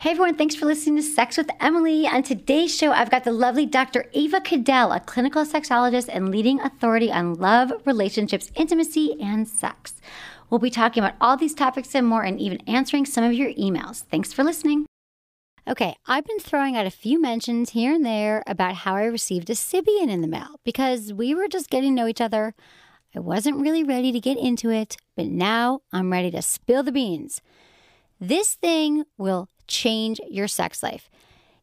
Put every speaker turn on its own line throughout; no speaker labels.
Hey everyone, thanks for listening to Sex with Emily. On today's show, I've got the lovely Dr. Ava Cadell, a clinical sexologist and leading authority on love, relationships, intimacy, and sex. We'll be talking about all these topics and more, and even answering some of your emails. Thanks for listening. Okay, I've been throwing out a few mentions here and there about how I received a Sybian in the mail because we were just getting to know each other. I wasn't really ready to get into it, but now I'm ready to spill the beans. This thing will change your sex life.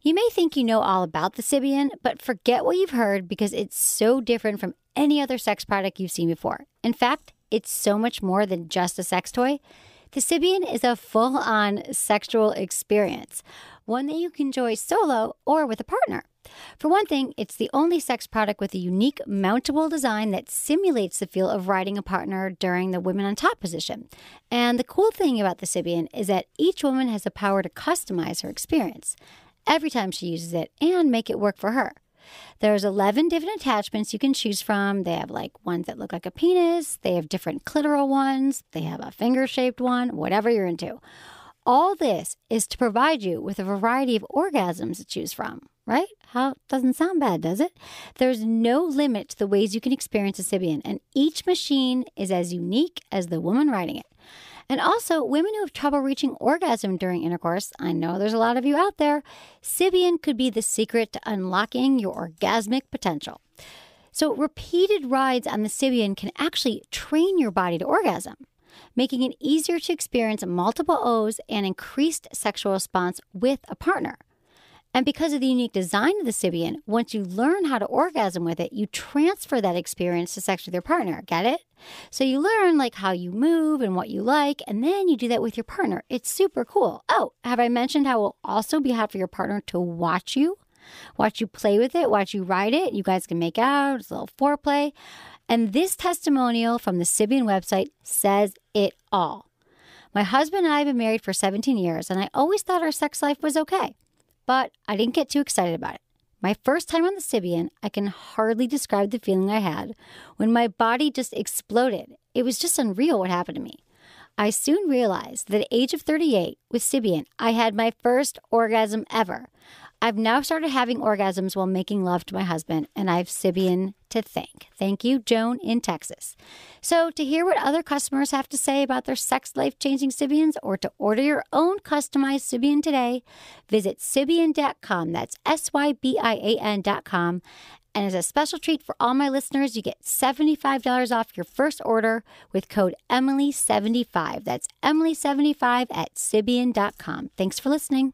You may think you know all about the Sybian, but forget what you've heard because it's so different from any other sex product you've seen before. In fact, it's so much more than just a sex toy. The Sybian is a full on sexual experience, one that you can enjoy solo or with a partner. For one thing, it's the only sex product with a unique mountable design that simulates the feel of riding a partner during the women on top position. And the cool thing about the Sybian is that each woman has the power to customize her experience every time she uses it and make it work for her. There's 11 different attachments you can choose from. They have like ones that look like a penis, they have different clitoral ones, they have a finger shaped one, whatever you're into. All this is to provide you with a variety of orgasms to choose from, right? How doesn't sound bad, does it? There's no limit to the ways you can experience a Sybian, and each machine is as unique as the woman riding it. And also, women who have trouble reaching orgasm during intercourse, I know there's a lot of you out there, Sybian could be the secret to unlocking your orgasmic potential. So, repeated rides on the Sybian can actually train your body to orgasm, making it easier to experience multiple O's and increased sexual response with a partner. And because of the unique design of the Sybian, once you learn how to orgasm with it, you transfer that experience to sex with your partner. Get it? So you learn like how you move and what you like, and then you do that with your partner. It's super cool. Oh, have I mentioned how it will also be hard for your partner to watch you? Watch you play with it, watch you ride it. You guys can make out, it's a little foreplay. And this testimonial from the Sybian website says it all. My husband and I have been married for 17 years, and I always thought our sex life was okay but I didn't get too excited about it. My first time on the Sybian, I can hardly describe the feeling I had when my body just exploded. It was just unreal what happened to me. I soon realized that at age of 38 with Sybian, I had my first orgasm ever. I've now started having orgasms while making love to my husband, and I have Sybian to thank. Thank you, Joan in Texas. So, to hear what other customers have to say about their sex life changing Sybians or to order your own customized Sybian today, visit Sybian.com. That's S Y B I A N.com. And as a special treat for all my listeners, you get $75 off your first order with code Emily75. That's Emily75 at Sybian.com. Thanks for listening.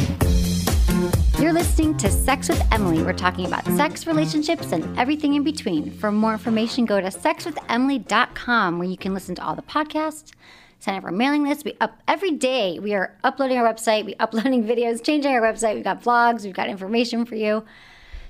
You're listening to Sex with Emily. We're talking about sex, relationships, and everything in between. For more information, go to sexwithemily.com where you can listen to all the podcasts, sign up for our mailing list. We up every day. We are uploading our website, we uploading videos, changing our website. We've got vlogs, we've got information for you.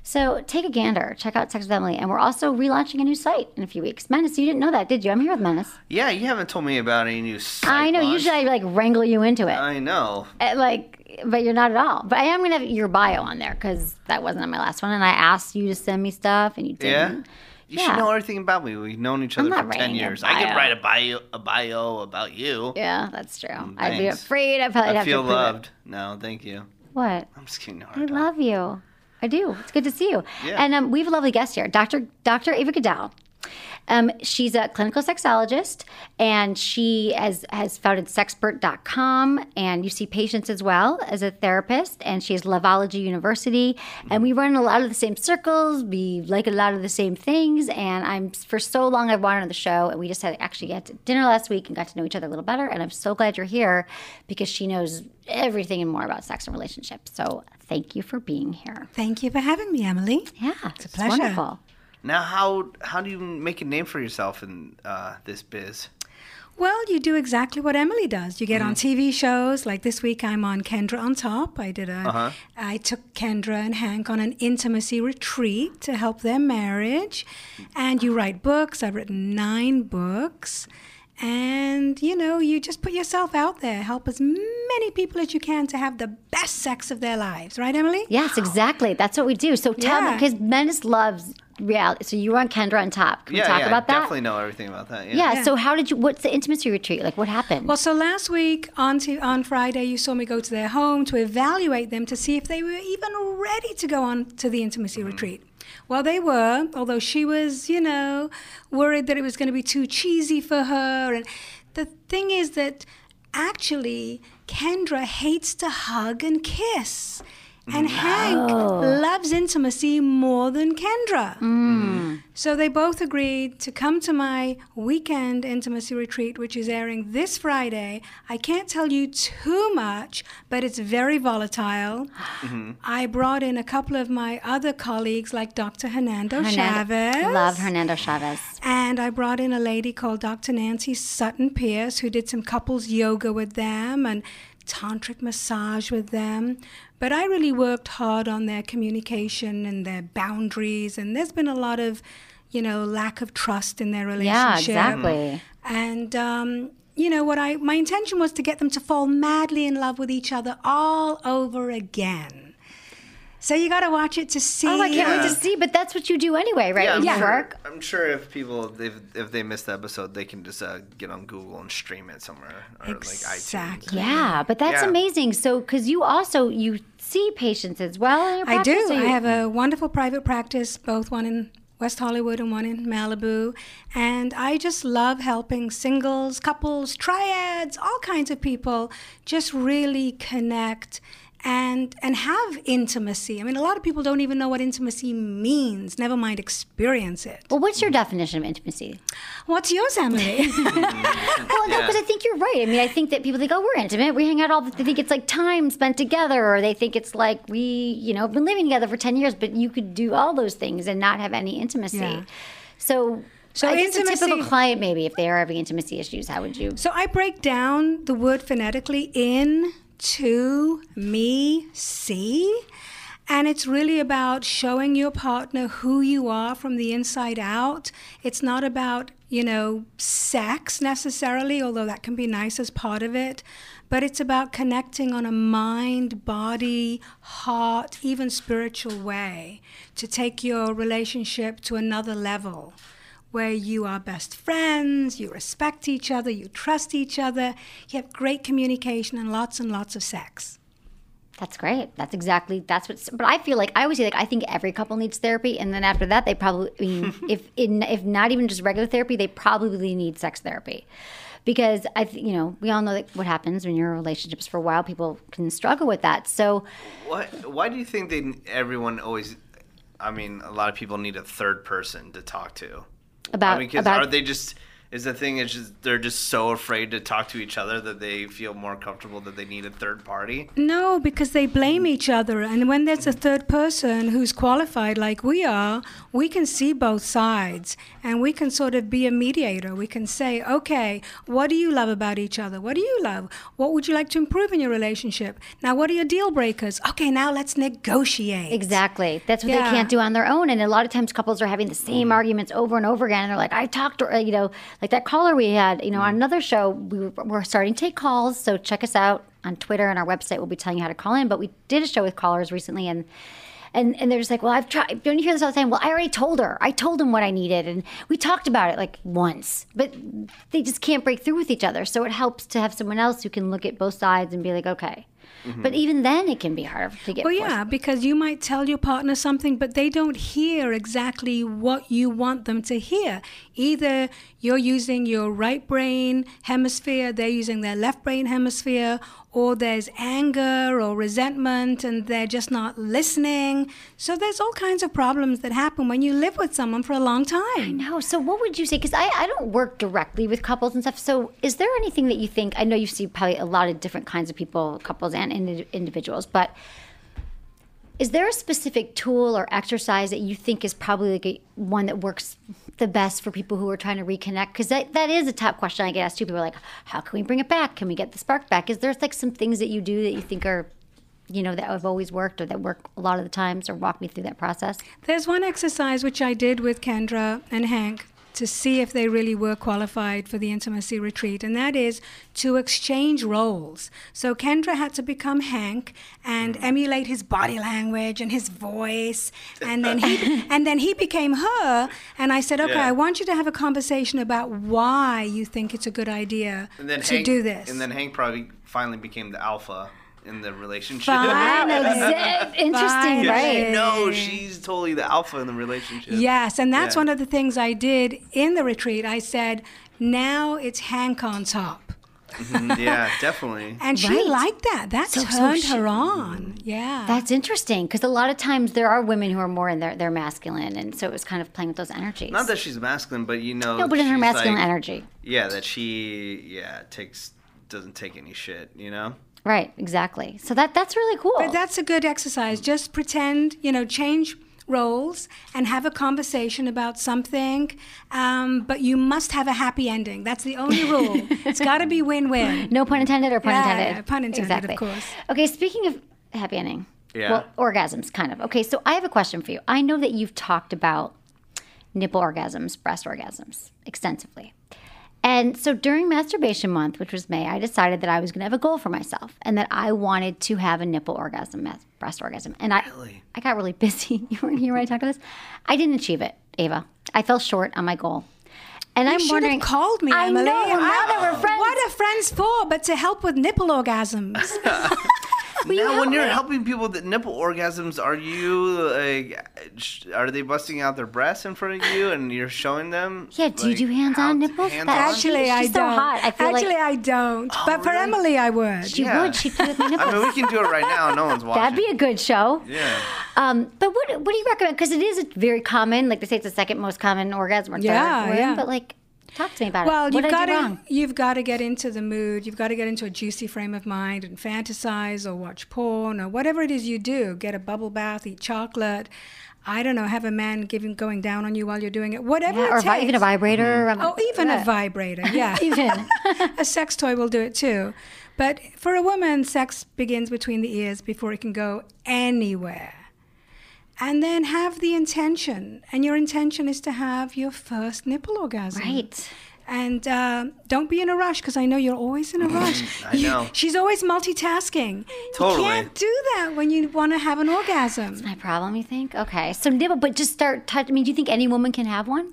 So take a gander, check out Sex with Emily, and we're also relaunching a new site in a few weeks. Menace, you didn't know that, did you? I'm here with Menace.
Yeah, you haven't told me about any new site
I know.
launch.
Usually I like wrangle you into it.
I know.
Like, but you're not at all. But I am gonna have your bio on there because that wasn't on my last one, and I asked you to send me stuff, and you didn't. Yeah.
You
Yeah.
should know everything about me. We've known each other for ten years. I could write a bio, a bio about you.
Yeah, that's true. I'd be afraid I'd probably
I
have
feel
to prove it.
loved. No, thank you.
What?
I'm just kidding.
I love you. I do. It's good to see you.
Yeah.
And um, we have a lovely guest here, Dr. Dr. Ava Cadell. Um, she's a clinical sexologist, and she has has founded Sexpert.com, and you see patients as well as a therapist. And she has Loveology University, and we run a lot of the same circles. We like a lot of the same things. And I'm for so long I've wanted on the show, and we just had actually got to dinner last week and got to know each other a little better. And I'm so glad you're here because she knows everything and more about sex and relationships. So thank you for being here.
Thank you for having me, Emily.
Yeah,
It's a
it's
pleasure.
wonderful.
Now, how how do you make a name for yourself in uh, this biz?
Well, you do exactly what Emily does. You get on
Mm-hmm.
TV shows. Like this week, I'm on Kendra on Top. I did a.
Uh-huh.
I took Kendra and Hank on an intimacy retreat to help their marriage. And you write books. I've written nine books. And, you know, you just put yourself out there. Help as many people as you can to have the best sex of their lives. Right, Emily?
Yes, exactly. That's what we do. So tell me,
Yeah.
because Menace loves reality. So you were on Kendra on top. Can
yeah,
we talk
yeah,
about that?
I definitely know everything about that. Yeah.
Yeah,
Yeah.
So how did you? What's the intimacy retreat like? What happened?
Well, so last week on t- on Friday, you saw me go to their home to evaluate them to see if they were even ready to go on to the intimacy mm-hmm. retreat. Well, they were, although she was, you know, worried that it was going to be too cheesy for her. And the thing is that actually, Kendra hates to hug and kiss. And Hank loves intimacy more than Kendra. Mm. So they both agreed to come to my weekend intimacy retreat, which is airing this Friday. I can't tell you too much, but it's very volatile. Mm-hmm. I brought in a couple of my other colleagues, like Dr. Hernando, Chavez.
Love Hernando Chavez.
And I brought in a lady called Dr. Nancy Sutton Pierce, who did some couples yoga with them and tantric massage with them. But I really worked hard on their communication and their boundaries. And there's been a lot of, you know, lack of trust in their relationship.
Yeah, exactly.
And, um, you know, what I, my intention was to get them to fall madly in love with each other all over again. So you got to watch it to see.
Oh, I can't wait to see. But that's what you do anyway, right?
Yeah, I'm
When you
sure. I'm sure if people if if they missed the episode, they can just uh, get on Google and stream it somewhere or like iTunes.
Exactly.
Yeah, but that's
Yeah.
amazing. So, because you also you see patients as well. In your practice.
I do.
practice, so
I have a wonderful private practice, both one in West Hollywood and one in Malibu. And I just love helping singles, couples, triads, all kinds of people just really connect and and have intimacy. I mean, a lot of people don't even know what intimacy means, never mind experience it.
Well, what's your definition of intimacy?
What's yours, Emily?
Well, no, because I think you're right. I mean, I think that people think, oh, we're intimate. We hang out all the. They think it's like time spent together, or they think it's like we, you know, have been living together for ten years. But you could do all those things and not have any intimacy.
Yeah.
So,
So
I guess a typical client, maybe if they are having intimacy issues, how would you?
So I break down the word phonetically in, to, me, see. And it's really about showing your partner who you are from the inside out. It's not about, you know, sex necessarily, although that can be nice as part of it. But it's about connecting on a mind, body, heart, even spiritual way to take your relationship to another level where you are best friends, you respect each other, you trust each other, you have great communication and lots and lots of sex.
That's great. That's exactly that's what. But I feel like I always say like I think every couple needs therapy, and then after that they probably I mean if in if not even just regular therapy, they probably need sex therapy. Because I, th- you know, we all know that what happens when you're in relationships for a while. People can struggle with that. So,
What? Why do you think they everyone always? I mean, a lot of people need a third person to talk to.
About
I mean,
about
are they just? Is the thing is just they're just so afraid to talk to each other that they feel more comfortable that they need a third party?
No, because they blame each other. And when there's a third person who's qualified like we are, we can see both sides and we can sort of be a mediator. We can say, okay, what do you love about each other? What do you love? What would you like to improve in your relationship? Now, what are your deal breakers? Okay, now let's negotiate.
Exactly. That's what
Yeah.
they can't do on their own. And a lot of times couples are having the same mm. arguments over and over again. And they're like, I talked to, uh, you know, like that caller we had, you know, on another show, we were, we're starting to take calls. So check us out on Twitter and our website. We'll be telling you how to call in. But we did a show with callers recently and and, and they're just like, well, I've tried. Don't you hear this all the time? Well, I already told her. I told him what I needed, and we talked about it like once. But they just can't break through with each other. So it helps to have someone else who can look at both sides and be like, okay. Mm-hmm. But even then, it can be hard to get.
Well, yeah, because you might tell your partner something, but they don't hear exactly what you want them to hear. Either you're using your right brain hemisphere, they're using their left brain hemisphere, or there's anger or resentment and they're just not listening. So there's all kinds of problems that happen when you live with someone for a long time.
No. So what would you say? Because I, I don't work directly with couples and stuff. So is there anything that you think? I know you see probably a lot of different kinds of people, couples and indi- individuals, but Is there a specific tool or exercise that you think is probably like a, one that works the best for people who are trying to reconnect? Because that, that is a top question I get asked too. People are like, how can we bring it back? Can we get the spark back? Is there like some things that you do that you think are, you know, that have always worked or that work a lot of the times or walk me through that process?
There's one exercise which I did with Kendra and Hank to see if they really were qualified for the intimacy retreat, and that is to exchange roles. So Kendra had to become Hank and mm. emulate his body language and his voice, and then he and then he became her. And I said, okay,
Yeah.
I want you to have a conversation about why you think it's a good idea
And then
to
Hank,
do this.
And then Hank probably finally became the alpha in the relationship.
Wow,
Finally.
exa- interesting,
Finally.
right?
No, she's totally the alpha in the relationship.
Yes, and that's
Yeah.
one of the things I did in the retreat. I said, now it's Hank on top.
Mhm, yeah, definitely.
And she
Right.
liked that. That
So- so
turned
she-
her on. Yeah.
That's interesting because a lot of times there are women who are more in their, their masculine, and so it was kind of playing with those energies.
Not that she's masculine, but you know.
no, but in her masculine
like-
energy.
Yeah, that she yeah takes doesn't take any shit. You know.
Right, exactly. So that that's really cool.
but that's a good exercise. Just pretend, you know, change roles and have a conversation about something. Um, but you must have a happy ending. That's the only rule. it's got to be win win.
no pun intended or pun
Yeah,
intended?
yeah, pun intended, of course.
Okay, speaking of happy ending,
Yeah.
well, orgasms, kind of. Okay, so I have a question for you. I know that you've talked about nipple orgasms, breast orgasms extensively. And so during masturbation month, which was May, I decided that I was going to have a goal for myself and that I wanted to have a nipple orgasm, breast orgasm. And I, I got really busy. You weren't here when I talked about this. I didn't achieve it, Ava. I fell short on my goal. And
You
I'm wondering.
have called me,
I
Emily.
know. Now
I-
that we're friends.
What are friends for but to help with nipple orgasms?
now, when you're helping people with nipple orgasms, are you like, sh- are they busting out their breasts in front of you and you're showing them?
Yeah, do you do hands-on nipples?
hands-on?
Actually,
She's
I
so
don't.
hot. I feel like-
Actually, I don't. but for
really?
Emily, I would.
She
Yeah.
would. She'd play with my
I mean, we can do it right now. No one's watching.
That'd be a good show.
yeah.
Um, but what what do you recommend? Because it is very common. Like they say, it's the second most common orgasm. Or third
Yeah,
one,
yeah.
But like, talk to me about
Well,
it.
you've
did I
got to you've got to get into the mood. You've got to get into a juicy frame of mind and fantasize or watch porn or whatever it is you do. Get a bubble bath, eat chocolate. I don't know. Have a man giving going down on you while you're doing it. Whatever
Yeah, or vi- even a vibrator. um,
Oh, even
yeah.
a vibrator. Yeah.
Even.
a sex toy will do it too. But for a woman, sex begins between the ears before it can go anywhere. And then have the intention. And your intention is to have your first nipple orgasm.
Right.
And uh, don't be in a rush because I know you're always in a rush.
I know.
she's always multitasking.
Totally.
You can't do that when you want to have an orgasm.
My problem, you think? Okay, so nipple, but just start. Touch, I mean, do you think any woman can have one?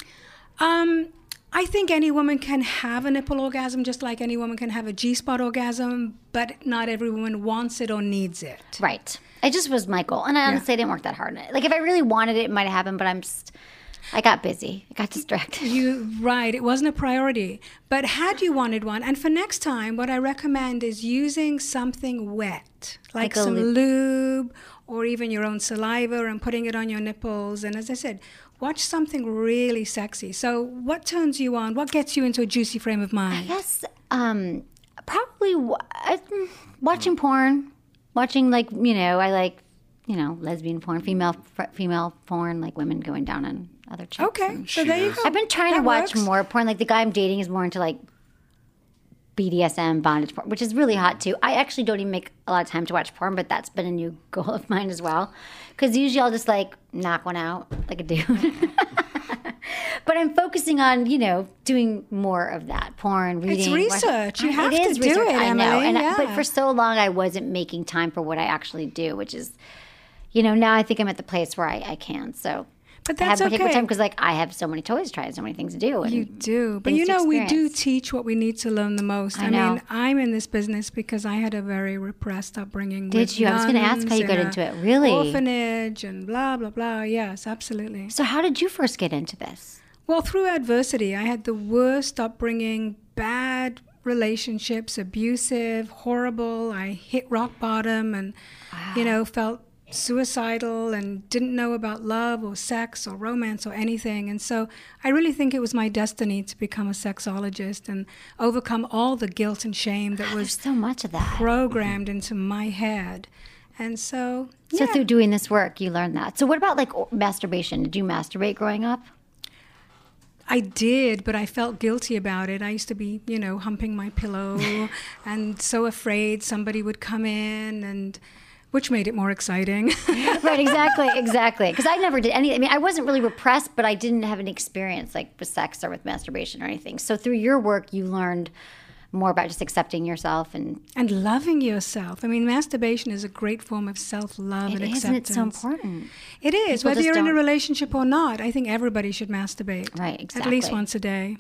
Um, I think any woman can have a nipple orgasm just like any woman can have a G spot orgasm, but not every woman wants it or needs it.
Right. It just was my goal, and I honestly didn't work that hard. On it. Like, if I really wanted it, it might have happened. But I'm just, I got busy. I got distracted.
You right, it wasn't a priority. But had you wanted one, and for next time, what I recommend is using something wet, like,
Like
some
lube.
lube or even your own saliva and putting it on your nipples. And as I said, watch something really sexy. So, what turns you on? What gets you into a juicy frame of mind?
Yes, um, probably wa- uh, mm, watching porn, watching like you know, I like you know lesbian porn, female fr- female porn, like women going down on other chicks.
Okay,
and-
so there you go.
I've been trying to watch
works.
more porn. Like the guy I'm dating is more into like BDSM bondage porn, which is really hot too. I actually don't even make a lot of time to watch porn, but that's been a new goal of mine as well. Because usually I'll just like knock one out like a dude. but I'm focusing on you know doing more of that porn reading.
It's research. You have to do
research,
it,
I know,
Emily,
and I- but for so long I wasn't making time for what I actually do, which is, you know, now I think I'm at the place where I, I can. So.
But
I have
that's
to
okay.
time because, like, I have so many toys to try, so many things to do. And
You do. But you
to
know, we do teach what we need to learn the most.
I
I,
know.
mean, I'm in this business because I had a very repressed upbringing.
Did you? I was gonna ask how you got into it. Really?
Orphanage and blah, blah, blah. Yes, absolutely.
So, how did you first get into this?
Well, through adversity, I had the worst upbringing, bad relationships, abusive, horrible. I hit rock bottom and, you know, felt suicidal and didn't know about love or sex or romance or anything. And so I really think it was my destiny to become a sexologist and overcome all the guilt and shame that
There's
was
so much of that.
programmed into my head. And so,
So
yeah.
through doing this work, you learned that. So what about like masturbation? Did you masturbate growing up?
I did, but I felt guilty about it. I used to be, you know, humping my pillow and so afraid somebody would come in and which made it more exciting.
right, exactly, exactly. Because I never did any. I mean, I wasn't really repressed, but I didn't have an experience like with sex or with masturbation or anything. So through your work, you learned more about just accepting yourself and
and loving yourself. I mean, masturbation is a great form of self-love
it
and
is, and
acceptance.
it's so important.
It is,
People
whether you're in a relationship or not. I think everybody should masturbate.
Right, exactly.
At least once a day.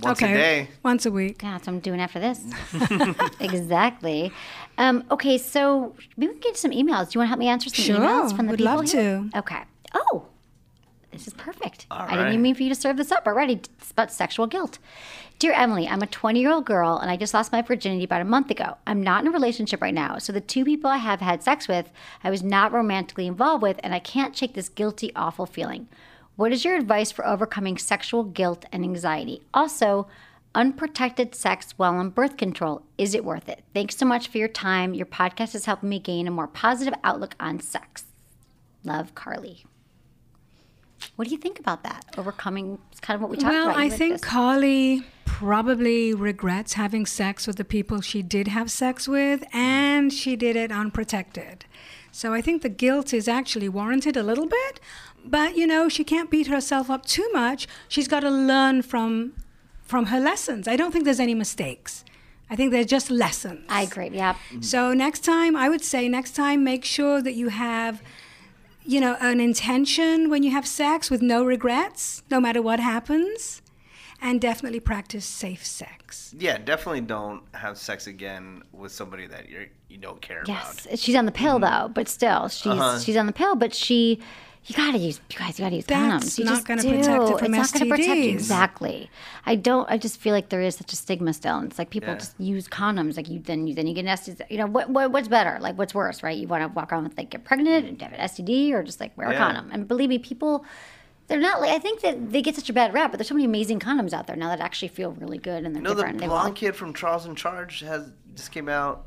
Once
okay.
a day.
Once a week.
Yeah, that's what I'm doing after this. exactly. Um, okay, so maybe we can get some emails. Do you want to help me answer some
Sure,
emails from the
would
people
love
here?
to.
Okay. Oh, this is perfect.
All
I didn't even mean for you to serve this up already. It's about sexual guilt. Dear Emily, I'm a 20 year old girl and I just lost my virginity about a month ago. I'm not in a relationship right now, so the two people I have had sex with, I was not romantically involved with, and I can't shake this guilty, awful feeling. What is your advice for overcoming sexual guilt and anxiety? Also, unprotected sex while on birth control. Is it worth it? Thanks so much for your time. Your podcast is helping me gain a more positive outlook on sex. Love, Carly. What do you think about that? Overcoming it's kind of what we talked
Well,
about. Well,
I think
this.
Carly probably regrets having sex with the people she did have sex with, and she did it unprotected. So I think the guilt is actually warranted a little bit, but you know, she can't beat herself up too much. She's got to learn from from her lessons. I don't think there's any mistakes. I think they're just lessons.
I agree. Yeah.
So next time, I would say next time, make sure that you have, you know, an intention when you have sex with no regrets, no matter what happens, and definitely practice safe sex.
Yeah, definitely don't have sex again with somebody that you you don't care
Yes,
about.
she's on the pill though, but still, she's
Uh-huh.
she's on the pill. But she, you gotta use, you guys, you gotta use
That's
condoms. You
not
just
gonna
do.
protect from
It's not gonna protect you. Exactly. I don't. I just feel like there is such a stigma still. And it's like people
Yeah.
just use condoms. Like you then you then you get an STD. You know what, what what's better? Like what's worse? Right? You want to walk around with like get pregnant and have an STD, or just like wear a
Yeah.
condom. And believe me, people. They're not like I think that they get such a bad rap, but there's so many amazing condoms out there now that actually feel really good and they're
You know the
different. They
blonde kid from Charles in Charge has just came out.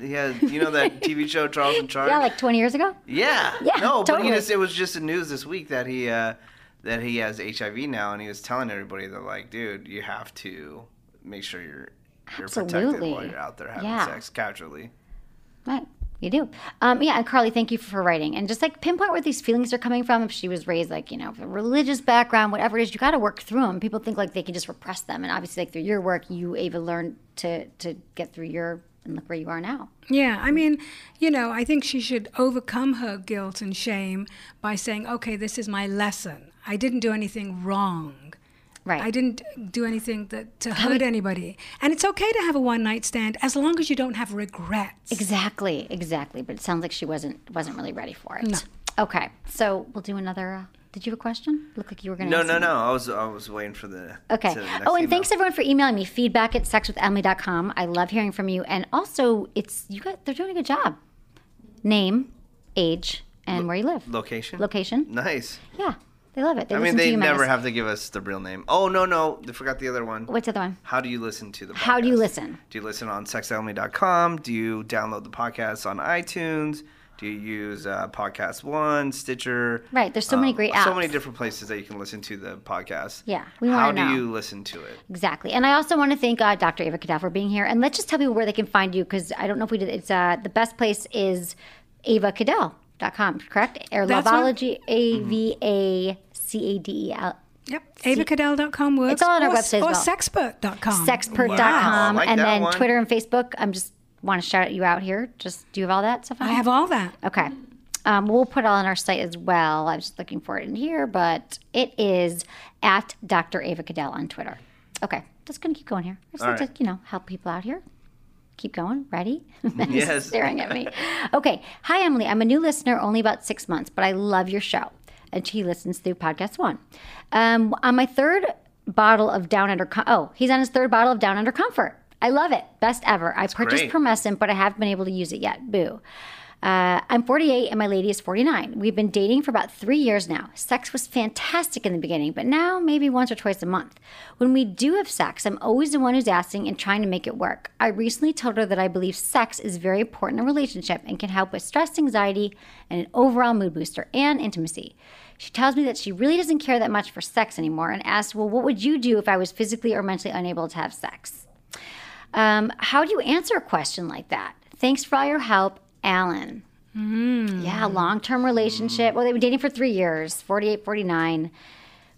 Had you know that TV show Charles in Charge.
yeah, like 20 years ago.
Yeah.
Yeah,
No, but
totally.
he just it was just the news this week that he uh that he has HIV now and he was telling everybody that like, dude, you have to make sure you're you're protected
Absolutely.
while you're out there having
Yeah.
sex casually.
Right. You do. Um, yeah, and Carly, thank you for writing. And just like pinpoint where these feelings are coming from. If she was raised like, you know, a religious background, whatever it is, you got to work through them. People think like they can just repress them. And obviously, like through your work, you, Ava, learned to, to get through your, and look where you are now.
Yeah, I mean, you know, I think she should overcome her guilt and shame by saying, okay, this is my lesson. I didn't do anything wrong.
Right.
I didn't do anything that to hurt anybody. And it's okay to have a one night stand as long as you don't have regrets.
Exactly, exactly. But it sounds like she wasn't wasn't really ready for it.
No.
Okay, so we'll do another. Uh, did you have a question? Look like you were going to.
No, no, no. I was I was waiting for the
Okay.
the
Oh, and
email.
thanks everyone for emailing me. Feedback at sexwithemily.com. I love hearing from you. And also, it's you got they're doing a good job. Name, age, and where you live.
Location.
Location.
Nice.
Yeah, they love it. They
I mean, they never have to give us the real name. Oh no, no, they forgot the other one.
What's the other one?
How do you listen to the?
How do you listen?
Do you listen on sexemily.com? Do you download the podcast on iTunes? Do you use uh, Podcast One, Stitcher?
Right, there's so many great apps.
So many different places that you can listen to the podcast.
Yeah, we
How
wanna
do
know.
you listen to it?
Exactly. And I also want to thank uh, Dr. Ava Cadell for being here. And let's just tell people where they can find you because I don't know if we did. It's uh, the best place is avacadell.com, correct? Or
That's
Loveology, A V A C A D E L.
Yep. AvaCadell.com works.
It's all on our
or,
website as
Or sexpert.com.
Sexpert.com.
Wow, like
and
that
then
one.
Twitter and Facebook. I'm just want to shout you out here. Just do you have all that stuff? on
I have all that.
Okay. Um, we'll put it all on our site as well. I was just looking for it in here, but it is at Dr. Ava Cadell on Twitter. Okay, just gonna keep going here. I just
All
like
right.
to, you know, help people out here. Keep going. Ready?
Yes.
staring at me. Okay. Hi, Emily. I'm a new listener, only about six months, but I love your show. And she listens through Podcast One. Um, on my third bottle of Down Under, Com- oh, he's on his third bottle of Down Under Comfort. I love it. Best ever. I purchased
great.
But I haven't been able to use it yet. Boo. Uh, I'm 48 and my lady is 49. We've been dating for about three years now. Sex was fantastic in the beginning, but now maybe once or twice a month. When we do have sex, I'm always the one who's asking and trying to make it work. I recently told her that I believe sex is very important in a relationship and can help with stress, anxiety, and an overall mood booster and intimacy. She tells me that she really doesn't care that much for sex anymore and asks, Well, what would you do if I was physically or mentally unable to have sex? Um, how do you answer a question like that? Thanks for all your help, Alan.
Mm.
Yeah, long term relationship. Well, they've been dating for three years, 48, 49.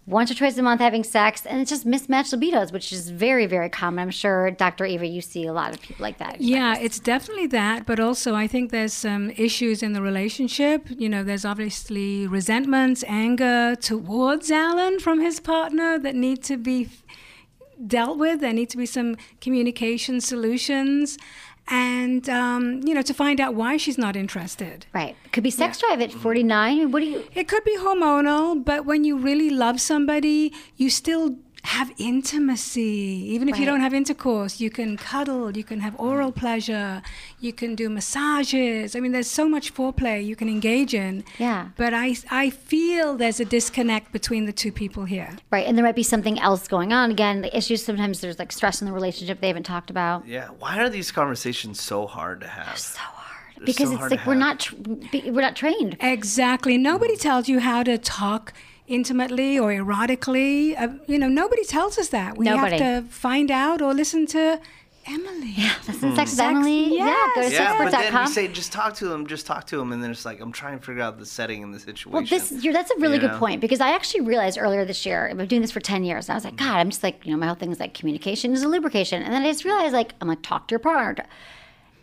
Once or twice a month having sex, and it's just mismatched libidos, which is very, very common. I'm sure, Dr. Ava, you see a lot of people like that.
Yeah, it's definitely that, but also I think there's some issues in the relationship. You know, there's obviously resentments, anger towards Alan from his partner that need to be dealt with. There need to be some communication solutions and um, you know to find out why she's not interested
right could be sex yeah. drive at 49 what do you
it could be hormonal but when you really love somebody you still have intimacy. Even if right. you don't have intercourse, you can cuddle, you can have oral pleasure, you can do massages. I mean, there's so much foreplay you can engage in.
Yeah.
But I, I feel there's a disconnect between the two people here.
Right. And there might be something else going on. Again, the issues sometimes there's like stress in the relationship they haven't talked about.
Yeah. Why are these conversations so hard to have?
They're so hard because so it's like we're not tra- we're not trained.
Exactly. Nobody mm. tells you how to talk intimately or erotically. Uh, you know, nobody tells us that. We
nobody.
have to find out or listen to Emily.
Yeah, listen to Sex Emily.
Yes.
Yeah, go to
yeah, but then
we
say, just talk to him, just talk to him, and then it's like I'm trying to figure out the setting and the situation.
Well, this that's a really you good know? point because I actually realized earlier this year I've been doing this for ten years, and I was like, God, I'm just like, you know, my whole thing is like communication is a lubrication, and then I just realized like I'm like talk to your partner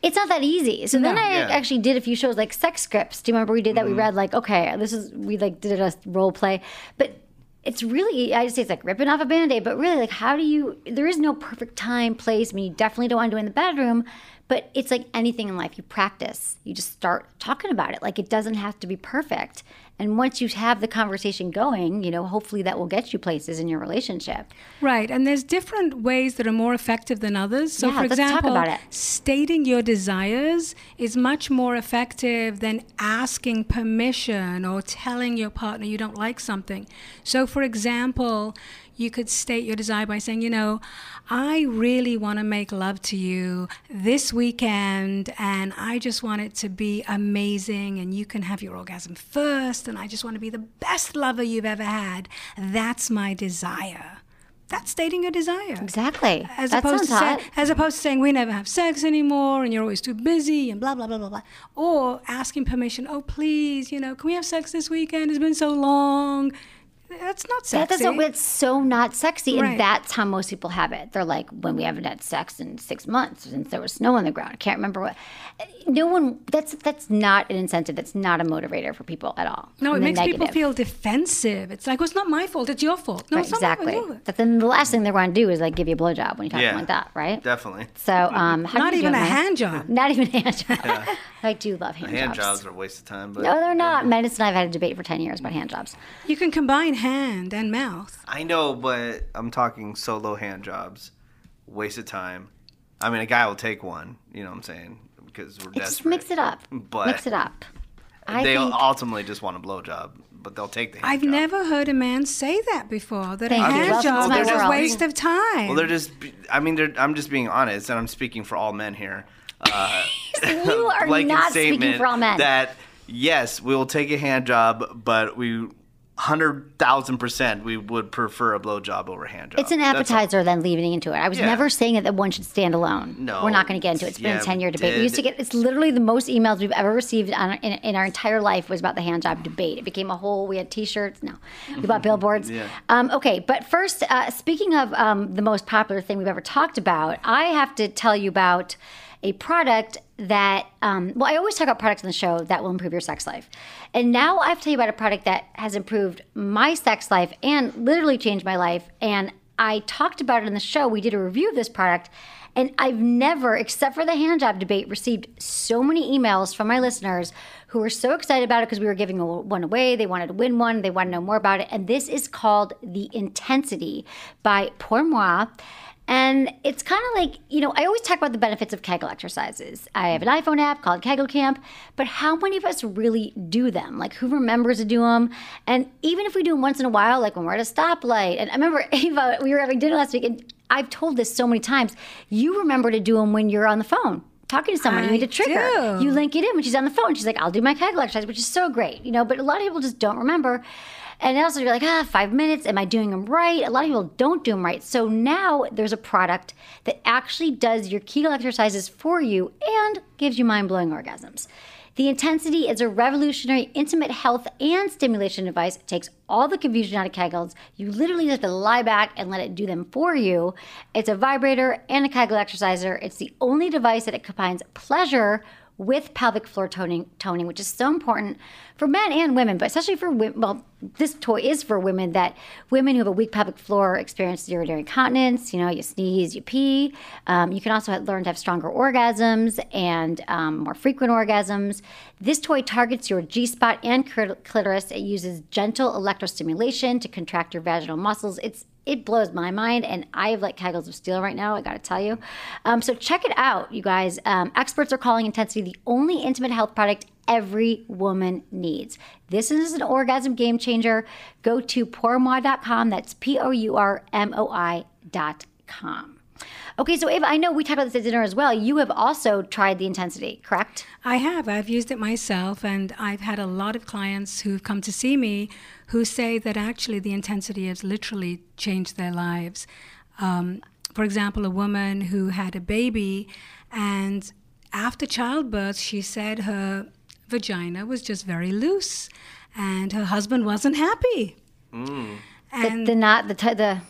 it's not that easy. So then I yeah. actually did a few shows like sex scripts. Do you remember we did that? Mm-hmm. We read like, okay, this is we like did a role play, but it's really I just say it's like ripping off a band-aid, but really like how do you there is no perfect time, place. I mean you definitely don't want to do it in the bedroom, but it's like anything in life. You practice. You just start talking about it. Like it doesn't have to be perfect. And once you have the conversation going, you know, hopefully that will get you places in your relationship.
Right. And there's different ways that are more effective than others. So,
yeah,
for example,
stating
your desires is much more effective than asking permission or telling your partner you don't like something. So, for example, you could state your desire by saying, you know, I really want to make love to you this weekend, and I just want it to be amazing, and you can have your orgasm first, and I just want to be the best lover you've ever had. That's my desire. That's stating your desire.
Exactly.
As
that
opposed to
say,
as opposed to saying we never have sex anymore and you're always too busy and blah blah blah blah blah. Or asking permission, oh please, you know, can we have sex this weekend? It's been so long that's not sexy. That
doesn't. It's so not sexy, right. and that's how most people have it. They're like, when we haven't had sex in six months since there was snow on the ground. I can't remember what. No one. That's that's not an incentive. That's not a motivator for people at all.
No, it makes negative. people feel defensive. It's like, well, it's not my fault. It's your fault. No,
right, exactly. But then the last thing they're going to do is like give you a blowjob when you talk
yeah,
like that, right?
Definitely.
So, um,
not even a hand job.
Not even a hand job. Yeah. I do love hand,
hand
jobs.
Hand jobs are a waste of time. But
no, they're not. Menace and I have had a debate for ten years about hand jobs.
You can combine hand and mouth mouth.
I know, but I'm talking solo hand jobs. Waste of time. I mean, a guy will take one. You know what I'm saying? Because we're desperate.
Just mix it up. But mix it up.
I they think... ultimately just want a blowjob, but they'll take the. Hand
I've
job.
never heard a man say that before. That Thank a hand well, job is a waste of time.
Well, they're just. I mean, I'm just being honest, and I'm speaking for all men here.
Uh, you are not speaking for all men.
That yes, we will take a hand job, but we hundred thousand percent we would prefer a blowjob over hand job.
It's an appetizer, then leading into it. I was yeah. never saying that, that one should stand alone.
No,
we're not going to get into it. It's been a ten year debate. We used to get it's literally the most emails we've ever received on, in, in, our entire life was about the hand job debate. It became a whole. We had T-shirts. No, we bought billboards.
yeah.
Um, okay, but first, uh, speaking of um, the most popular thing we've ever talked about, I have to tell you about a product that, um, well, I always talk about products on the show that will improve your sex life. And now I have to tell you about a product that has improved my sex life and literally changed my life. And I talked about it in the show. We did a review of this product. And I've never, except for the hand job debate, received so many emails from my listeners who were so excited about it because we were giving one away. They wanted to win one. They want to know more about it. And this is called The Intensity by Pour Moi. And it's kind of like, you know, I always talk about the benefits of Kegel exercises. I have an iPhone app called Kegel Camp, but how many of us really do them? Like, who remembers to do them? And even if we do them once in a while, like when we're at a stoplight, and I remember, Ava, we were having dinner last week, and I've told this so many times, you remember to do them when you're on the phone talking to someone, you need a trigger.
do.
You link it in when she's on the phone. She's like, I'll do my Kegel exercise, which is so great, you know. But a lot of people just don't remember. And also, you're like, ah, five minutes. Am I doing them right? A lot of people don't do them right. So now there's a product that actually does your Kegel exercises for you and gives you mind blowing orgasms. The Intensity is a revolutionary intimate health and stimulation device. It takes all the confusion out of Kegels. You literally just have to lie back and let it do them for you. It's a vibrator and a Kegel exerciser. It's the only device that combines pleasure with pelvic floor toning, toning, which is so important for men and women, but especially for women. Well, this toy is for women that women who have a weak pelvic floor experience urinary incontinence. You know, you sneeze, you pee. Um, you can also learn to have stronger orgasms and um, more frequent orgasms. This toy targets your G spot and clitoris. It uses gentle electrostimulation to contract your vaginal muscles. It's it blows my mind, and I have like kegels of steel right now. I got to tell you. Um, so check it out, you guys. Um, experts are calling Intensity the only intimate health product every woman needs. This is an orgasm game changer. Go to pourmoi.com. That's P O U R M O I.com. Okay, so Ava, I know we talked about this at dinner as well. You have also tried the intensity, correct?
I have. I've used it myself, and I've had a lot of clients who've come to see me who say that actually the intensity has literally changed their lives. Um, for example, a woman who had a baby, and after childbirth, she said her vagina was just very loose, and her husband wasn't happy.
Mm. And the, the not the t- the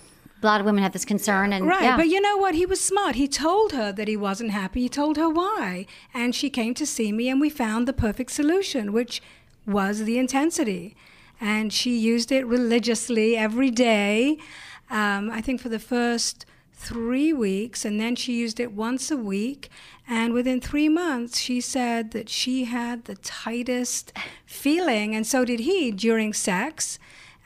a lot of women have this concern and
right
yeah.
but you know what he was smart he told her that he wasn't happy he told her why and she came to see me and we found the perfect solution which was the intensity and she used it religiously every day um, i think for the first three weeks and then she used it once a week. And within three months she said that she had the tightest feeling and so did he during sex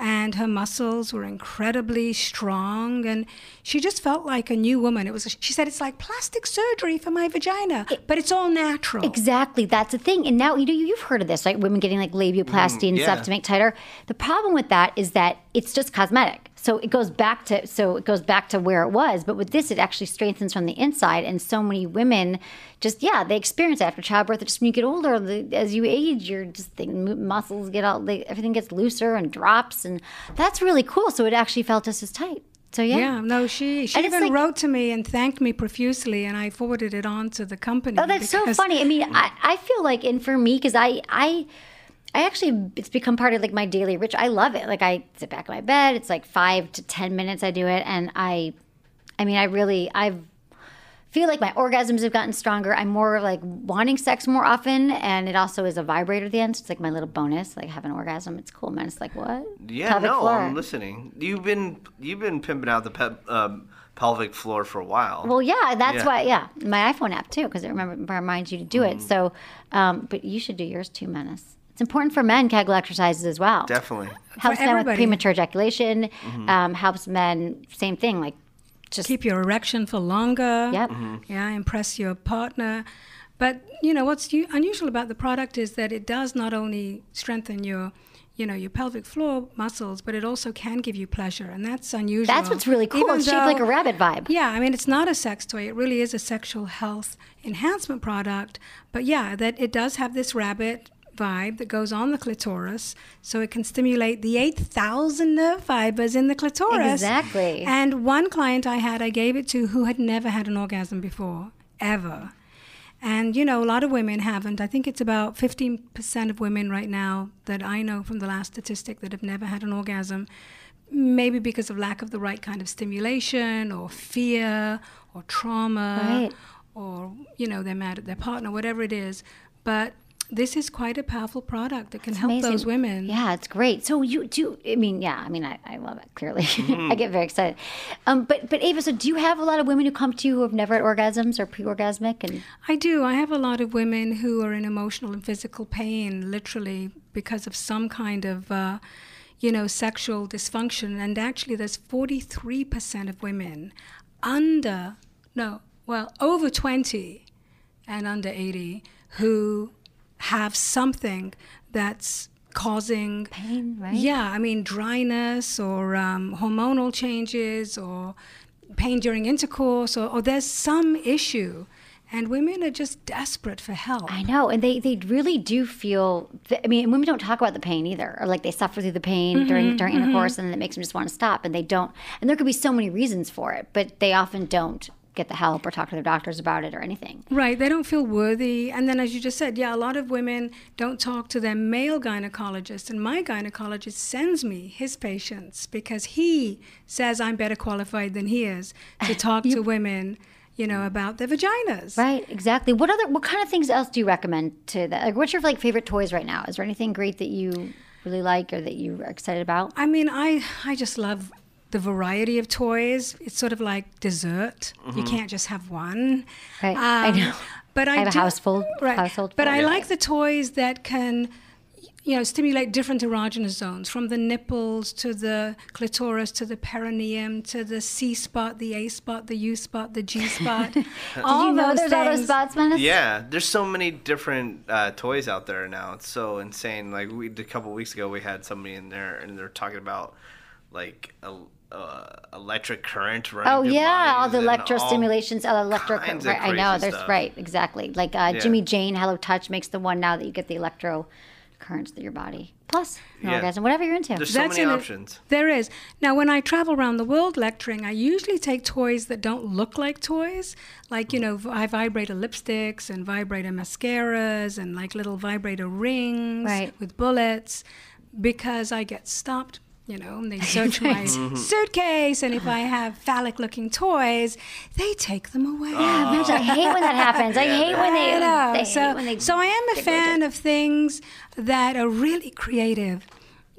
and her muscles were incredibly strong and she just felt like a new woman. It was she said it's like plastic surgery for my vagina but it's all natural.
Exactly that's the thing and now you know you've heard of this right? Women getting like labioplasty mm, and yeah. stuff to make tighter. The problem with that is that it's just cosmetic so it goes back to so it goes back to where it was but with this it actually strengthens from the inside and so many women just yeah they experience it after childbirth just when you get older the, as you age your just the muscles get all they, everything gets looser and drops and that's really cool so it actually felt just as tight so yeah.
Yeah, no, she she even like, wrote to me and thanked me profusely, and I forwarded it on to the company.
Oh, that's so funny. I mean, I, I feel like, and for me, because I I I actually, it's become part of like my daily ritual. I love it. Like I sit back in my bed. It's like five to 10 minutes I do it. And I, I mean, I really, I feel like my orgasms have gotten stronger. I'm more like wanting sex more often. And it also is a vibrator at the end. So it's like my little bonus, like have an orgasm. It's cool, man. It's like, what?
Yeah, pelvic no, floor. I'm listening. You've been, you've been pimping out the pep, um, pelvic floor for a while.
Well, yeah, that's yeah. why. Yeah, my iPhone app too, because it remember reminds you to do mm. it. So, um, but you should do yours too, Menace. It's important for men Kegel exercises as well.
Definitely
helps men with premature ejaculation. Mm-hmm. Um, helps men same thing like
just keep your erection for longer.
Yep. Mm-hmm.
Yeah, impress your partner. But you know what's unusual about the product is that it does not only strengthen your you know your pelvic floor muscles but it also can give you pleasure and that's unusual
that's what's really cool Even it's shaped like a rabbit vibe
yeah i mean it's not a sex toy it really is a sexual health enhancement product but yeah that it does have this rabbit vibe that goes on the clitoris so it can stimulate the 8,000 nerve fibers in the clitoris.
Exactly.
And one client I had, I gave it to who had never had an orgasm before, ever. And, you know, a lot of women haven't. I think it's about 15% of women right now that I know from the last statistic that have never had an orgasm, maybe because of lack of the right kind of stimulation or fear or trauma.
Right.
Or, you know, they're mad at their partner, whatever it is. But this is quite a powerful product that can it's help amazing. those women.
Yeah, it's great. So you do. I mean, yeah. I mean, I, I love it. Clearly, mm-hmm. I get very excited. Um, but but Ava, so do you have a lot of women who come to you who have never had orgasms or pre-orgasmic? And
I do. I have a lot of women who are in emotional and physical pain, literally because of some kind of. Uh, you know, sexual dysfunction. And actually, there's 43% of women under, no, well, over 20 and under 80 who have something that's causing
pain, right?
Yeah, I mean, dryness or um, hormonal changes or pain during intercourse, or, or there's some issue and women are just desperate for help.
I know, and they, they really do feel. I mean, women don't talk about the pain either, or like they suffer through the pain
Mm-hmm,
during during intercourse, and it makes them just want to stop, and they don't. And there could be so many reasons for it, but they often don't get the help or talk to their doctors about it or anything.
Right, they don't feel worthy. And then, as you just said, yeah, a lot of women don't talk to their male gynecologist. And my gynecologist sends me his patients because he says I'm better qualified than he is to talk to women, you know, about their vaginas.
Right, exactly. What other what kind of things else do you recommend to that? Like, what's your like favorite toys right now? Is there anything great that you really like or that you are excited about?
I mean, I I just love the variety of toys. It's sort of like dessert. You can't just have one.
Right, I know.
But I,
I have a household-
right.
household
But. I
Yeah.
like the toys that can, you know, stimulate different erogenous zones, from the nipples to the clitoris to the perineum to the C spot, the A spot, the U spot, the G spot. all
you know
those
there's all those
things.
spots, Menace?
Yeah, there's so many different uh, toys out there now. It's so insane. Like we a couple weeks ago, we had somebody in there, and they're talking about like a, uh, electric current running.
Oh yeah, all the
and
electro
all
stimulations, all electro.
kinds of
Right, I know.
crazy
There's
stuff.
right, exactly. Like uh,
Yeah.
Jimmy Jane, Hello Touch makes the one now that you get the electro currents through your body. Plus, an
Yeah.
orgasm, whatever you're into.
There's so
That's
many
in it.
options.
There is. Now, when I travel around the world lecturing, I usually take toys that don't look like toys. Like, you know, I vibrator lipsticks and vibrator mascaras and like little vibrator rings
Right.
with bullets because I get stopped. You know, and they search my mm-hmm. suitcase, and if I have phallic looking toys, they take them away.
Yeah, imagine- I hate when that happens. I hate when they.
I know.
they
so,
hate when they
so I am a fan of things that are really creative.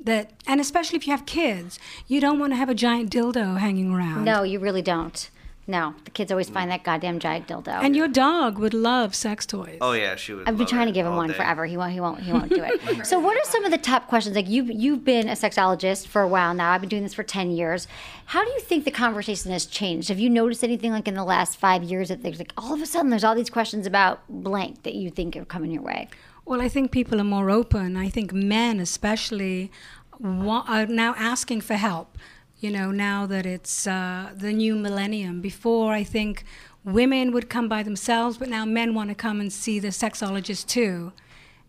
That and especially if you have kids, you don't want to have a giant dildo hanging around.
No, you really don't. No, the kids always find mm. that goddamn giant dildo.
And your dog would love sex toys.
Oh yeah, she would.
I've been
love
trying
it
to give him
all
one
day.
forever. He won't. He won't. He won't do it. so, what are some of the top questions? Like you've you've been a sexologist for a while now. I've been doing this for ten years. How do you think the conversation has changed? Have you noticed anything like in the last five years that there's like all of a sudden there's all these questions about blank that you think are coming your way?
Well, I think people are more open. I think men, especially, wa- are now asking for help. You know, now that it's uh, the new millennium. Before, I think women would come by themselves, but now men want to come and see the sexologist too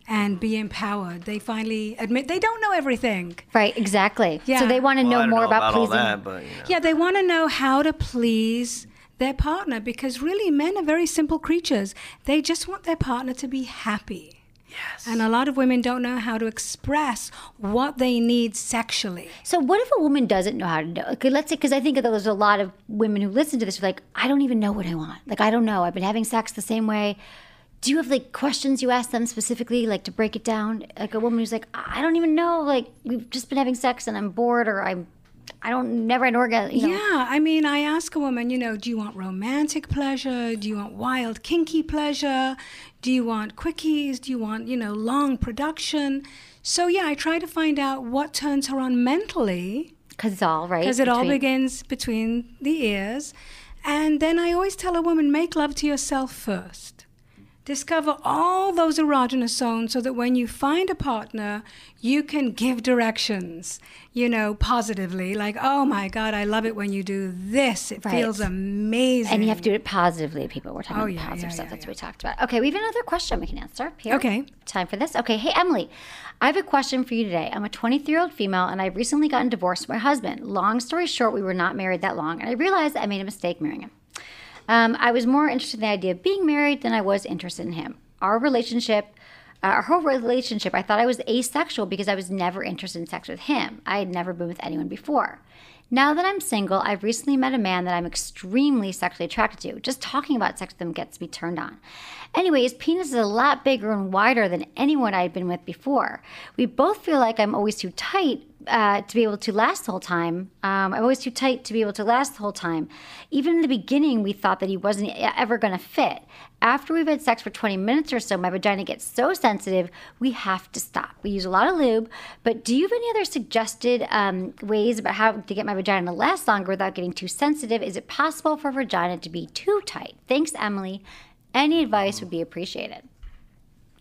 and be empowered. They finally admit they don't know everything.
Right. Exactly.
Yeah.
So they want to
Well,
know more
know
about,
about all
pleasing.
that, but you know.
Yeah, they want to know how to please their partner because really men are very simple creatures. They just want their partner to be happy. Yes. And a lot of women don't know how to express what they need sexually.
So what if a woman doesn't know how to do? it? Okay, let's say because I think that there's a lot of women who listen to this like, I don't even know what I want. Like I don't know. I've been having sex the same way. Do you have like questions you ask them specifically, like to break it down? Like a woman who's like, I don't even know. Like we've just been having sex and I'm bored or I'm, I don't never an orgasm. You know?
Yeah, I mean, I ask a woman, you know, do you want romantic pleasure? Do you want wild, kinky pleasure? Do you want quickies? Do you want, you know, long production? So, yeah, I try to find out what turns her on mentally.
Because it's all right.
Because it all begins between the ears. And then I always tell a woman, make love to yourself first. Discover all those erogenous zones so that when you find a partner, you can give directions, you know, positively. Like, oh my God, I love it when you do this. It
Right.
feels amazing.
And you have to do it positively, people. We're talking
Oh,
about
yeah,
positive
yeah,
stuff.
yeah,
That's what we talked about. Okay, we have another question we can answer here.
Okay.
Time for this. Okay, hey, Emily, I have a question for you today. I'm a 23 year old female and I've recently gotten divorced from my husband. Long story short, we were not married that long, and I realized I made a mistake marrying him. Um, I was more interested in the idea of being married than I was interested in him. Our relationship, uh, our whole relationship, I thought I was asexual because I was never interested in sex with him. I had never been with anyone before. Now that I'm single, I've recently met a man that I'm extremely sexually attracted to. Just talking about sex with him gets me turned on. Anyway, his penis is a lot bigger and wider than anyone I had been with before. We both feel like I'm always too tight uh, to be able to last the whole time. Um, I'm always too tight to be able to last the whole time. Even in the beginning, we thought that he wasn't ever going to fit. After we've had sex for 20 minutes or so, my vagina gets so sensitive, we have to stop. We use a lot of lube, but do you have any other suggested um, ways about how to get my vagina to last longer without getting too sensitive? Is it possible for vagina to be too tight? Thanks, Emily. Any advice would be appreciated.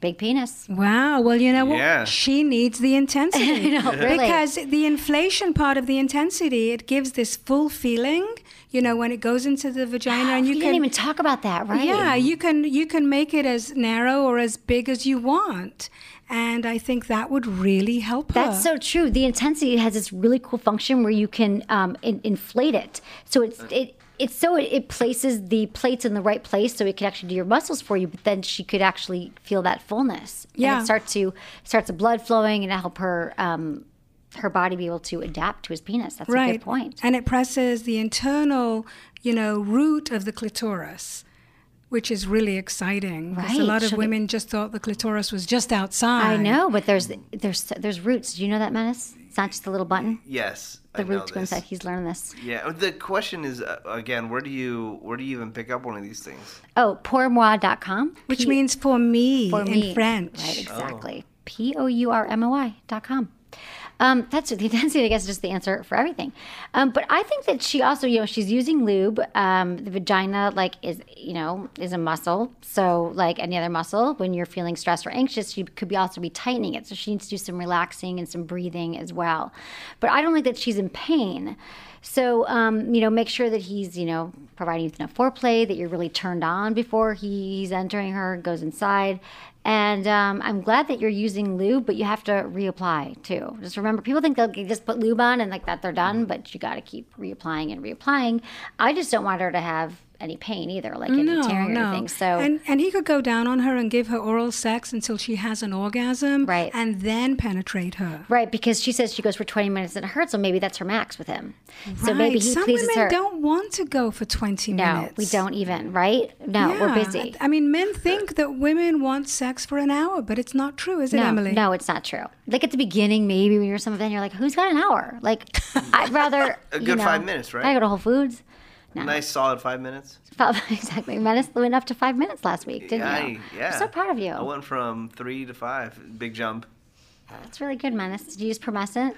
Big penis.
Wow. Well, you know what?
Yeah.
She needs the intensity.
know, really.
Because the inflation part of the intensity, it gives this full feeling, you know, when it goes into the vagina and you
we
can
didn't even talk about that, right?
Yeah, you can you can make it as narrow or as big as you want. And I think that would really help her.
That's so true. The intensity has this really cool function where you can um, in, inflate it. So it's it. It's so it, it places the plates in the right place, so it can actually do your muscles for you. But then she could actually feel that fullness. And
Yeah.
it starts to starts the blood flowing and help her um, her body be able to adapt to his penis. That's a
right.
good point.
And it presses the internal, you know, root of the clitoris, which is really exciting. Because a lot of
She'll get-
women just thought the clitoris was just outside.
I know, but there's there's there's roots. Do you know that, Menace? It's not just a little button.
Yes,
The
I know
roots go inside. He's learned this.
Yeah. The question is uh, again, where do you where do you even pick up one of these things?
Oh, pourmoi.com.
Which
P-
means for me
for
in
me.
French.
Right, exactly. P O U R M O I dot com. Um, that's the intensity, I guess, is just the answer for everything. Um, but I think that she also, you know, she's using lube. Um, the vagina, like, is, you know, is a muscle. So, like any other muscle, when you're feeling stressed or anxious, she could be also be tightening it. So she needs to do some relaxing and some breathing as well. But I don't think that she's in pain. So, um, you know, make sure that he's, you know, providing enough foreplay, that you're really turned on before he's entering her, goes inside. And um, I'm glad that you're using lube, but you have to reapply too. Just remember, people think they'll just put lube on and like that they're done, but you got to keep reapplying and reapplying. I just don't want her to have any pain either, like any
No,
tearing or anything. So
and and he could go down on her and give her oral sex until she has an orgasm,
Right.
And then penetrate her.
right, because she says she goes for 20 minutes and it hurts, so maybe that's her max with him. So maybe he
Some
pleases
women
her.
don't want to go for twenty
no,
minutes.
we don't even. Right? No, we're busy.
I mean, men think that women want sex for an hour, but it's not true, is it,
no,
Emily?
no, it's not true. Like at the beginning, maybe when you're some event, you're like, "Who's got an hour?" Like, I'd rather
A
you
good
know,
five minutes, right?
I go to Whole Foods.
Nice solid five minutes.
Exactly. Menace went up to five minutes last week, didn't
I-
you?
yeah.
I'm so proud of you.
I went from three to five. Big jump.
That's really good, Menace. Did you use Promescent?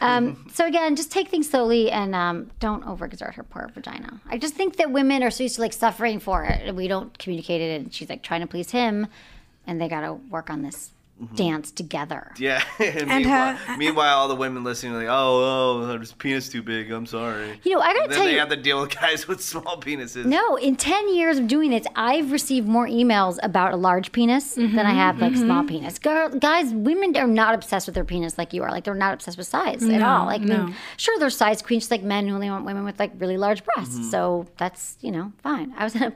Um, so again, just take things slowly and um, don't overexert her poor vagina. I just think that women are so used to like suffering for it, and we don't communicate it. And she's like trying to please him, and they got to work on this
Mm-hmm.
dance together.
Yeah. and
And
meanwhile,
her-
meanwhile, all the women listening are like, oh, oh, her penis too big. I'm sorry.
You know, I gotta
then
tell
they
you.
have to deal with guys with small penises.
No, in 10 years of doing this, I've received more emails about a large penis than I have like small penis. Girl, guys, women are not obsessed with their penis like you are. Like they're not obsessed with size at all. Like, I mean, sure, there's size queens, just like men who only want women with like really large breasts. So that's, you know, fine. I was in a,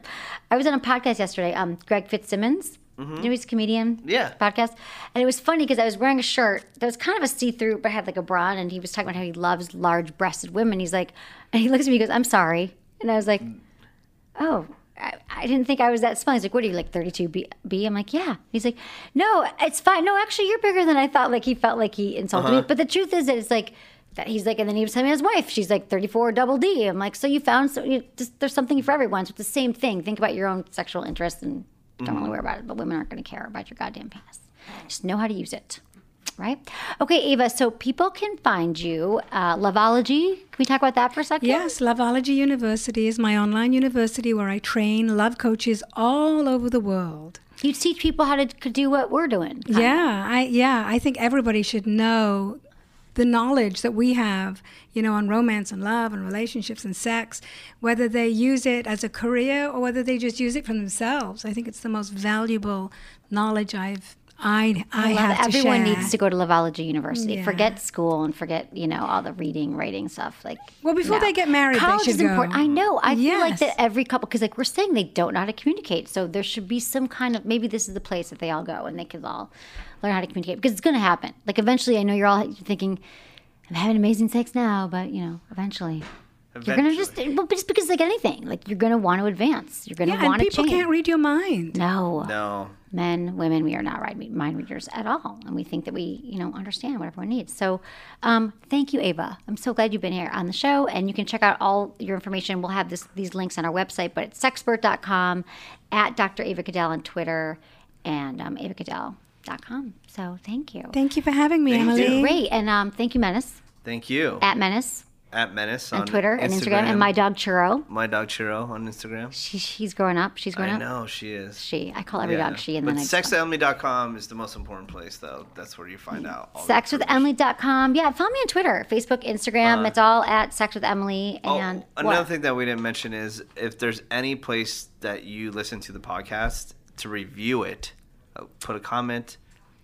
I was on a podcast yesterday. Um, Greg Fitzsimmons. You know, he's a comedian.
Yeah.
Podcast. And it was funny because I was wearing a shirt that was kind of a see through, but had like a bra and he was talking about how he loves large breasted women. He's like, and he looks at me and goes, I'm sorry. And I was like, mm. oh, I, I didn't think I was that small. He's like, what are you, like 32 B? B? I'm like, yeah. He's like, no, it's fine. No, actually, you're bigger than I thought. Like, he felt like he insulted me. Uh-huh. But the truth is that it's like, that he's like, and then he was telling me his wife, she's like 34 double D. I'm like, so you found, so you, just, there's something for everyone. So it's the same thing. Think about your own sexual interests and don't really worry about it. But women aren't going to care about your goddamn penis. Just know how to use it. Right? Okay, Ava, so people can find you. Uh, Loveology, can we talk about that for a second?
Yes, Loveology University is my online university where I train love coaches all over the world.
You teach people how to do what we're doing.
Yeah, I yeah, I think everybody should know the knowledge that we have, you know, on romance and love and relationships and sex, whether they use it as a career or whether they just use it for themselves. I think it's the most valuable knowledge I've I I, have
Everyone
share.
needs to go to Loveology University.
Yeah.
Forget school and forget, you know, all the reading, writing stuff. Like,
Well, before
no.
they get married, they
college is important.
go.
I know. I feel like that every couple, because like we're saying, they don't know how to communicate. So there should be some kind of maybe this is the place that they all go and they can all learn how to communicate because it's going to happen. Like eventually, I know you're all thinking, I'm having amazing sex now, but you know, eventually, You're gonna just, well, just because like anything, like you're gonna want to advance. You're gonna
Yeah, and
want to
people can't read your mind.
no,
No.
men, women, we are not mind readers at all, and we think that we, you know, understand what everyone needs. So, um, thank you, Ava. I'm so glad you've been here on the show, and you can check out all your information. We'll have this these links on our website, but it's sexpert.com, at Dr. Ava Cadell on Twitter, and um, avacadell.com. So, thank you.
Thank you for having me,
Thank you.
Emily.
Great, and um, thank you, Menace,
Thank you.
at Menace
At Menace
on,
on
Twitter and Instagram, and my dog Churro.
My dog Churro on Instagram.
She, she's growing up. She's growing
I
up.
I know she is.
She. I call every
Yeah.
dog she, and
but
then
sexwithemily.com is the most important place, though. That's where you find out. All
sexwithemily.com. Yeah, follow me on Twitter, Facebook, Instagram. it's all at Sex with Emily.
Oh,
And
another
what?
thing that we didn't mention is if there's any place that you listen to the podcast to review it, uh, put a comment,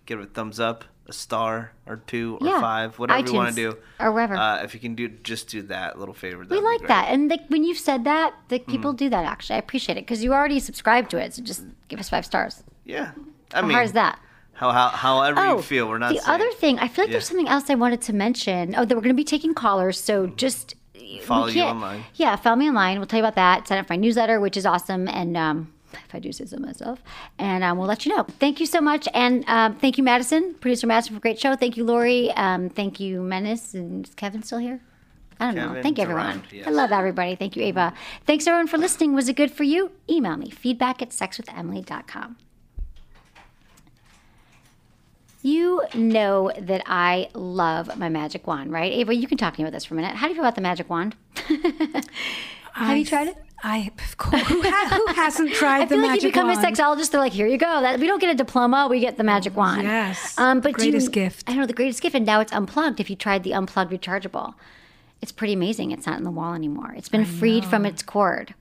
give it a thumbs up, a star or two or
Yeah,
five, whatever you want to do,
or wherever.
Uh, if you can do, just do that little favor.
we like that. And like, when you've said that, the people
Mm-hmm.
do that actually. I appreciate it because you already subscribed to it. So just give us five stars.
Yeah, I
How
mean,
hard is that?
How, how however you feel, we're not.
Oh, The
saying-
other thing, I feel like
Yeah.
there's something else I wanted to mention. Oh, that we're going to be taking callers. So just
Follow you online.
Yeah, follow me online. We'll tell you about that. Sign up for my newsletter, which is awesome. And um, if I do say so myself, and um, we'll let you know. Thank you so much, and um, thank you, Madison, producer Madison, for a great show. Thank you, Lori. Um, thank you, Menace, and is Kevin still here? I don't know. Thank you, everyone.
around, yes.
I love everybody. Thank you, Ava. Thanks, everyone, for listening. Was it good for you? Email me, feedback at sexwithemily.com. You know that I love my magic wand, right? Ava, you can talk to me about this for a minute. How do you feel about the magic wand? Have you tried it?
I, of course. Who, ha- who hasn't tried
I
the
feel like you become
wand?
a sexologist. They're like, here you go. That, we don't get a diploma. We get the magic wand.
yes.
Um, but do you-
Greatest gift.
I know the greatest gift, and now it's unplugged. If you tried the unplugged rechargeable, it's pretty amazing. It's not in the wall anymore. It's been freed from its cord.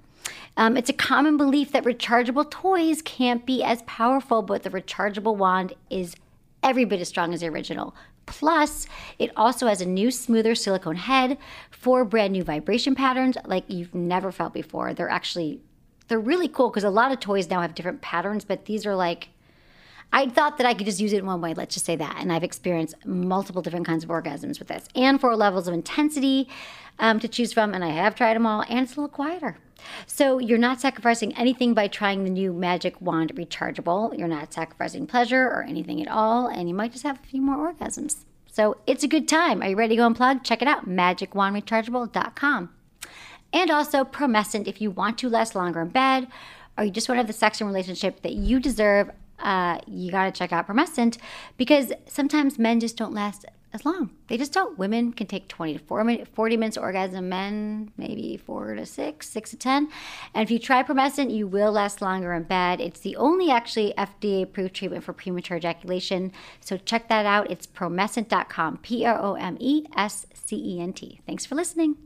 Um, it's a common belief that rechargeable toys can't be as powerful, but the rechargeable wand is every bit as strong as the original. Plus, it also has a new, smoother silicone head, four brand new vibration patterns like you've never felt before. They're actually, they're really cool because a lot of toys now have different patterns, but these are like, I thought that I could just use it in one way, let's just say that. And I've experienced multiple different kinds of orgasms with this and four levels of intensity um, to choose from. And I have tried them all, and it's a little quieter. So you're not sacrificing anything by trying the new Magic Wand rechargeable. You're not sacrificing pleasure or anything at all, and you might just have a few more orgasms. So it's a good time. Are you ready to go unplug? Check it out, magicwandrechargeable.com. And also Promescent if you want to last longer in bed or you just want to have the sex and relationship that you deserve. Uh, you got to check out Promescent because sometimes men just don't last as long. They just don't. Women can take 20 to 40 minutes orgasm, men maybe 4 to 6, 6 to 10. And if you try Promescent, you will last longer in bed. It's the only actually FDA approved treatment for premature ejaculation. So check that out. It's promescent.com, P R O M E S C E N T. Thanks for listening.